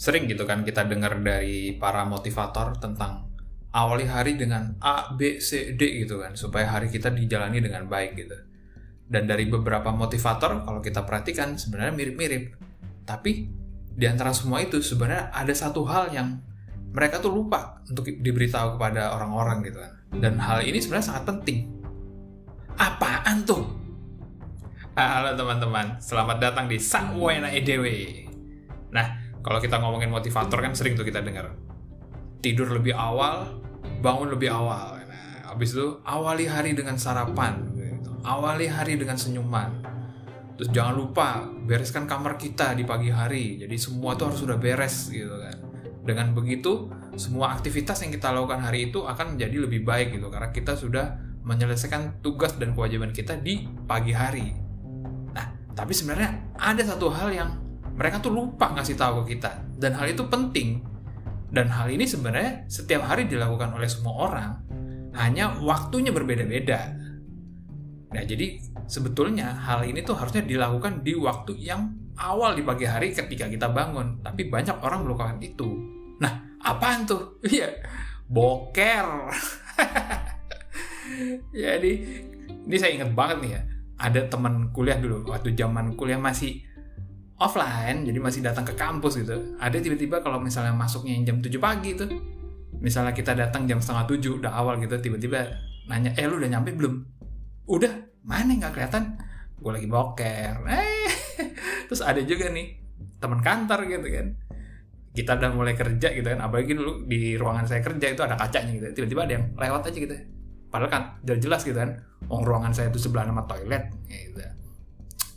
sering gitu kan kita dengar dari para motivator tentang awali hari dengan A, B, C, D gitu kan supaya hari kita dijalani dengan baik gitu. Dan dari beberapa motivator kalau kita perhatikan sebenarnya mirip-mirip. Tapi di antara semua itu sebenarnya ada satu hal yang mereka tuh lupa untuk diberitahu kepada orang-orang gitu kan. Dan hal ini sebenarnya sangat penting. Apaan tuh? Halo teman-teman, selamat datang di Sawena EDW. Kalau kita ngomongin motivator kan sering tuh kita dengar. Tidur lebih awal, bangun lebih awal. Nah, habis itu awali hari dengan sarapan, gitu. awali hari dengan senyuman. Terus jangan lupa bereskan kamar kita di pagi hari. Jadi semua tuh harus sudah beres gitu kan. Dengan begitu semua aktivitas yang kita lakukan hari itu akan menjadi lebih baik gitu karena kita sudah menyelesaikan tugas dan kewajiban kita di pagi hari. Nah, tapi sebenarnya ada satu hal yang mereka tuh lupa ngasih tahu ke kita. Dan hal itu penting. Dan hal ini sebenarnya setiap hari dilakukan oleh semua orang. Hanya waktunya berbeda-beda. Nah jadi sebetulnya hal ini tuh harusnya dilakukan di waktu yang awal di pagi hari ketika kita bangun. Tapi banyak orang melupakan itu. Nah apaan tuh? Iya boker. Jadi ini saya ingat banget nih ya. Ada teman kuliah dulu waktu zaman kuliah masih offline jadi masih datang ke kampus gitu. Ada tiba-tiba kalau misalnya masuknya jam 7 pagi tuh misalnya kita datang jam setengah tujuh udah awal gitu tiba-tiba nanya eh lu udah nyampe belum? Udah. Mana? Nggak kelihatan. Gue lagi boker. Eh terus ada juga nih teman kantor gitu kan. Kita udah mulai kerja gitu kan apalagi dulu di ruangan saya kerja itu ada kacanya gitu. Tiba-tiba ada yang lewat aja gitu. Padahal kan jelas gitu kan oh, ruangan saya itu sebelah nama toilet gitu.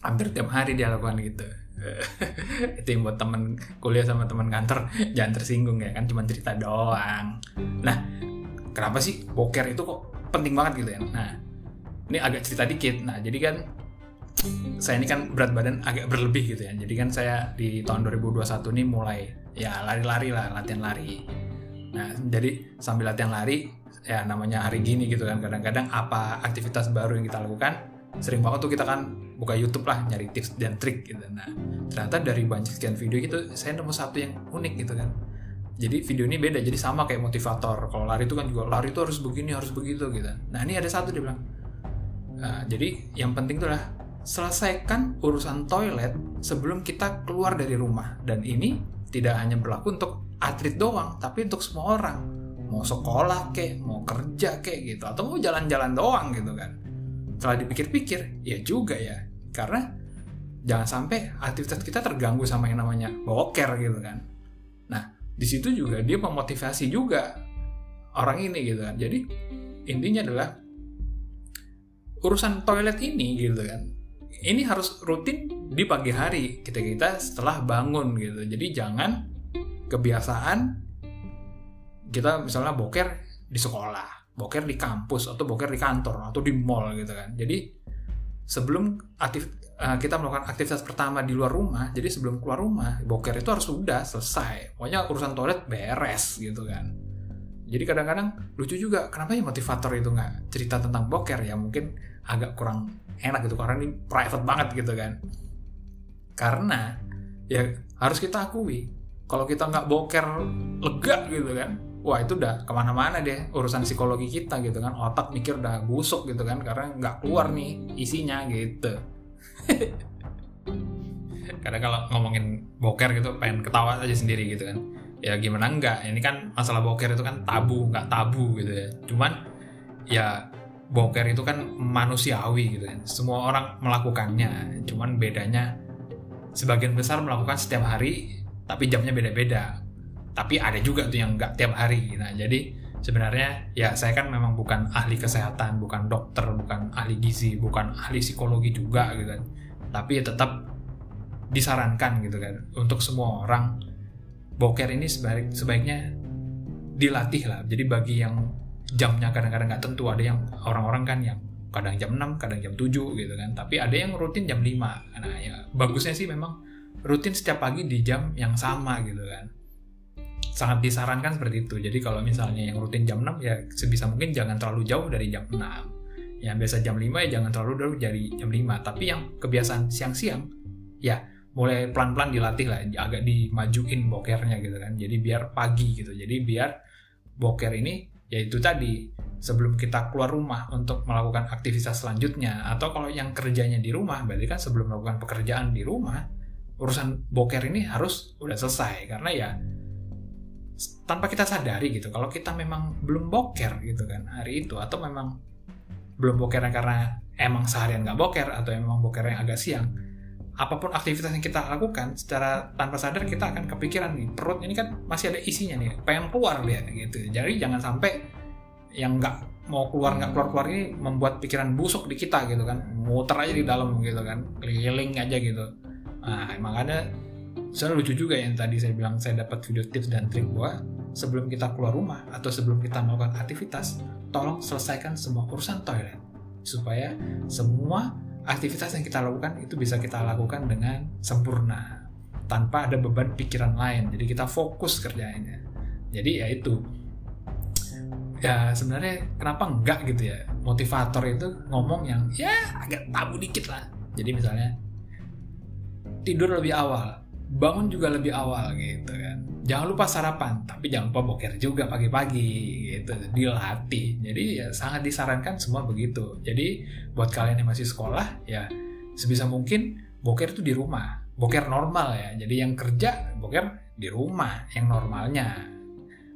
Hampir tiap hari dia lakukan gitu itu yang buat temen kuliah sama teman kantor jangan tersinggung ya kan cuma cerita doang. Nah kenapa sih boker itu kok penting banget gitu ya? Nah ini agak cerita dikit. Nah jadi kan saya ini kan berat badan agak berlebih gitu ya. Jadi kan saya di tahun 2021 ini mulai ya lari-lari lah latihan lari. Nah jadi sambil latihan lari ya namanya hari gini gitu kan kadang-kadang apa aktivitas baru yang kita lakukan sering banget tuh kita kan buka YouTube lah nyari tips dan trik gitu. Nah ternyata dari banyak sekian video itu saya nemu satu yang unik gitu kan. Jadi video ini beda, jadi sama kayak motivator. Kalau lari itu kan juga lari itu harus begini, harus begitu gitu. Nah ini ada satu dia bilang. Nah, jadi yang penting tuh lah selesaikan urusan toilet sebelum kita keluar dari rumah. Dan ini tidak hanya berlaku untuk atlet doang, tapi untuk semua orang. Mau sekolah kek, mau kerja kek gitu, atau mau jalan-jalan doang gitu kan setelah dipikir-pikir ya juga ya. Karena jangan sampai aktivitas kita terganggu sama yang namanya boker gitu kan. Nah di situ juga dia memotivasi juga orang ini gitu kan. Jadi intinya adalah urusan toilet ini gitu kan. Ini harus rutin di pagi hari kita kita setelah bangun gitu. Jadi jangan kebiasaan kita misalnya boker di sekolah boker di kampus atau boker di kantor atau di mall gitu kan. Jadi sebelum aktif uh, kita melakukan aktivitas pertama di luar rumah jadi sebelum keluar rumah boker itu harus sudah selesai. Pokoknya urusan toilet beres gitu kan. Jadi kadang-kadang lucu juga kenapa ya motivator itu nggak cerita tentang boker? Ya mungkin agak kurang enak gitu karena ini private banget gitu kan. Karena ya harus kita akui kalau kita nggak boker lega gitu kan wah itu udah ke mana-mana deh urusan psikologi kita gitu kan. Otak mikir udah busuk gitu kan karena nggak keluar nih isinya gitu. Kadang kalau ngomongin boker gitu pengen ketawa aja sendiri gitu kan. Ya gimana enggak ini kan masalah boker itu kan tabu nggak tabu gitu ya. Cuman ya boker itu kan manusiawi gitu kan. Semua orang melakukannya. Cuman bedanya sebagian besar melakukan setiap hari tapi jamnya beda-beda tapi ada juga tuh yang nggak tiap hari. Nah jadi sebenarnya ya saya kan memang bukan ahli kesehatan bukan dokter bukan ahli gizi bukan ahli psikologi juga gitu kan. Tapi ya tetap disarankan gitu kan untuk semua orang boker ini sebaik, sebaiknya dilatih lah. Jadi bagi yang jamnya kadang-kadang nggak tentu ada yang orang-orang kan yang kadang jam 6 kadang jam 7 gitu kan. Tapi ada yang rutin jam 5 nah ya bagusnya sih memang rutin setiap pagi di jam yang sama gitu kan sangat disarankan seperti itu. Jadi kalau misalnya yang rutin jam 6 ya sebisa mungkin jangan terlalu jauh dari jam 6. Yang biasa jam 5 ya jangan terlalu jauh dari jam 5. Tapi yang kebiasaan siang-siang ya mulai pelan-pelan dilatih lah agak dimajuin bokernya gitu kan jadi biar pagi gitu jadi biar boker ini yaitu tadi sebelum kita keluar rumah untuk melakukan aktivitas selanjutnya atau kalau yang kerjanya di rumah berarti kan sebelum melakukan pekerjaan di rumah urusan boker ini harus udah selesai karena ya tanpa kita sadari gitu. Kalau kita memang belum boker gitu kan hari itu atau memang belum bokernya karena emang seharian nggak boker atau emang bokernya agak siang apa pun aktivitas yang kita lakukan secara tanpa sadar kita akan kepikiran nih perut ini kan masih ada isinya nih pengen keluar lihat gitu. Jadi jangan sampai yang nggak mau keluar nggak keluar keluar ini membuat pikiran busuk di kita gitu kan. Muter aja di dalam gitu kan keliling aja gitu. Nah emang ada soalnya lucu juga yang tadi saya bilang saya dapat video tips dan trik bahwa sebelum kita keluar rumah atau sebelum kita melakukan aktivitas tolong selesaikan semua urusan toilet. Supaya semua aktivitas yang kita lakukan itu bisa kita lakukan dengan sempurna tanpa ada beban pikiran lain. Jadi kita fokus kerjaannya jadi ya itu. Ya sebenarnya kenapa enggak gitu ya? Motivator itu ngomong yang ya agak tabu dikit lah. Jadi misalnya tidur lebih awal bangun juga lebih awal gitu kan. Jangan lupa sarapan tapi jangan lupa boker juga pagi-pagi gitu. Dilatih jadi ya sangat disarankan semua begitu. Jadi buat kalian yang masih sekolah ya sebisa mungkin boker itu di rumah. Boker normal ya. Jadi yang kerja boker di rumah yang normalnya.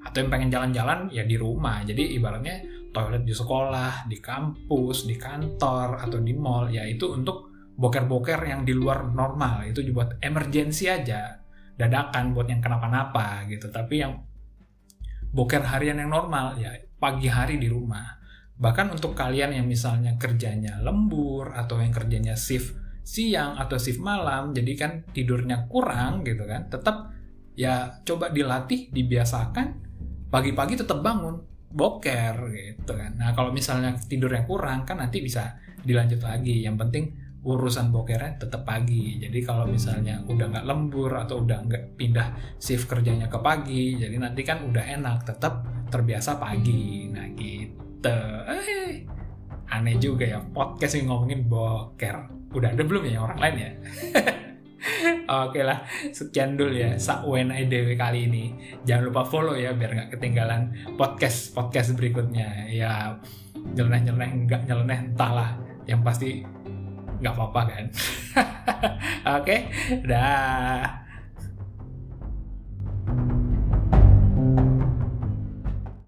Atau yang pengen jalan-jalan ya di rumah. Jadi ibaratnya toilet di sekolah di kampus di kantor atau di mall ya itu untuk boker-boker yang di luar normal itu buat emergensi aja dadakan buat yang kenapa-napa gitu. Tapi yang boker harian yang normal ya pagi hari di rumah. Bahkan untuk kalian yang misalnya kerjanya lembur atau yang kerjanya shift siang atau shift malam jadi kan tidurnya kurang gitu kan tetap ya coba dilatih dibiasakan pagi-pagi tetap bangun boker gitu kan. Nah kalau misalnya tidurnya kurang kan nanti bisa dilanjut lagi. Yang penting urusan bokernya tetap pagi. Jadi kalau misalnya udah nggak lembur atau udah nggak pindah shift kerjanya ke pagi, jadi nanti kan udah enak, tetap terbiasa pagi. Nah gitu. Eh, aneh juga ya podcast yang ngomongin boker. Udah ada belum ya orang lain ya? Oke lah, sekian dulu ya Sakwen IDW kali ini. Jangan lupa follow ya biar nggak ketinggalan podcast podcast berikutnya. Ya nyeleneh nyeleneh nggak nyeleneh entahlah. Yang pasti nggak apa-apa kan oke okay? dah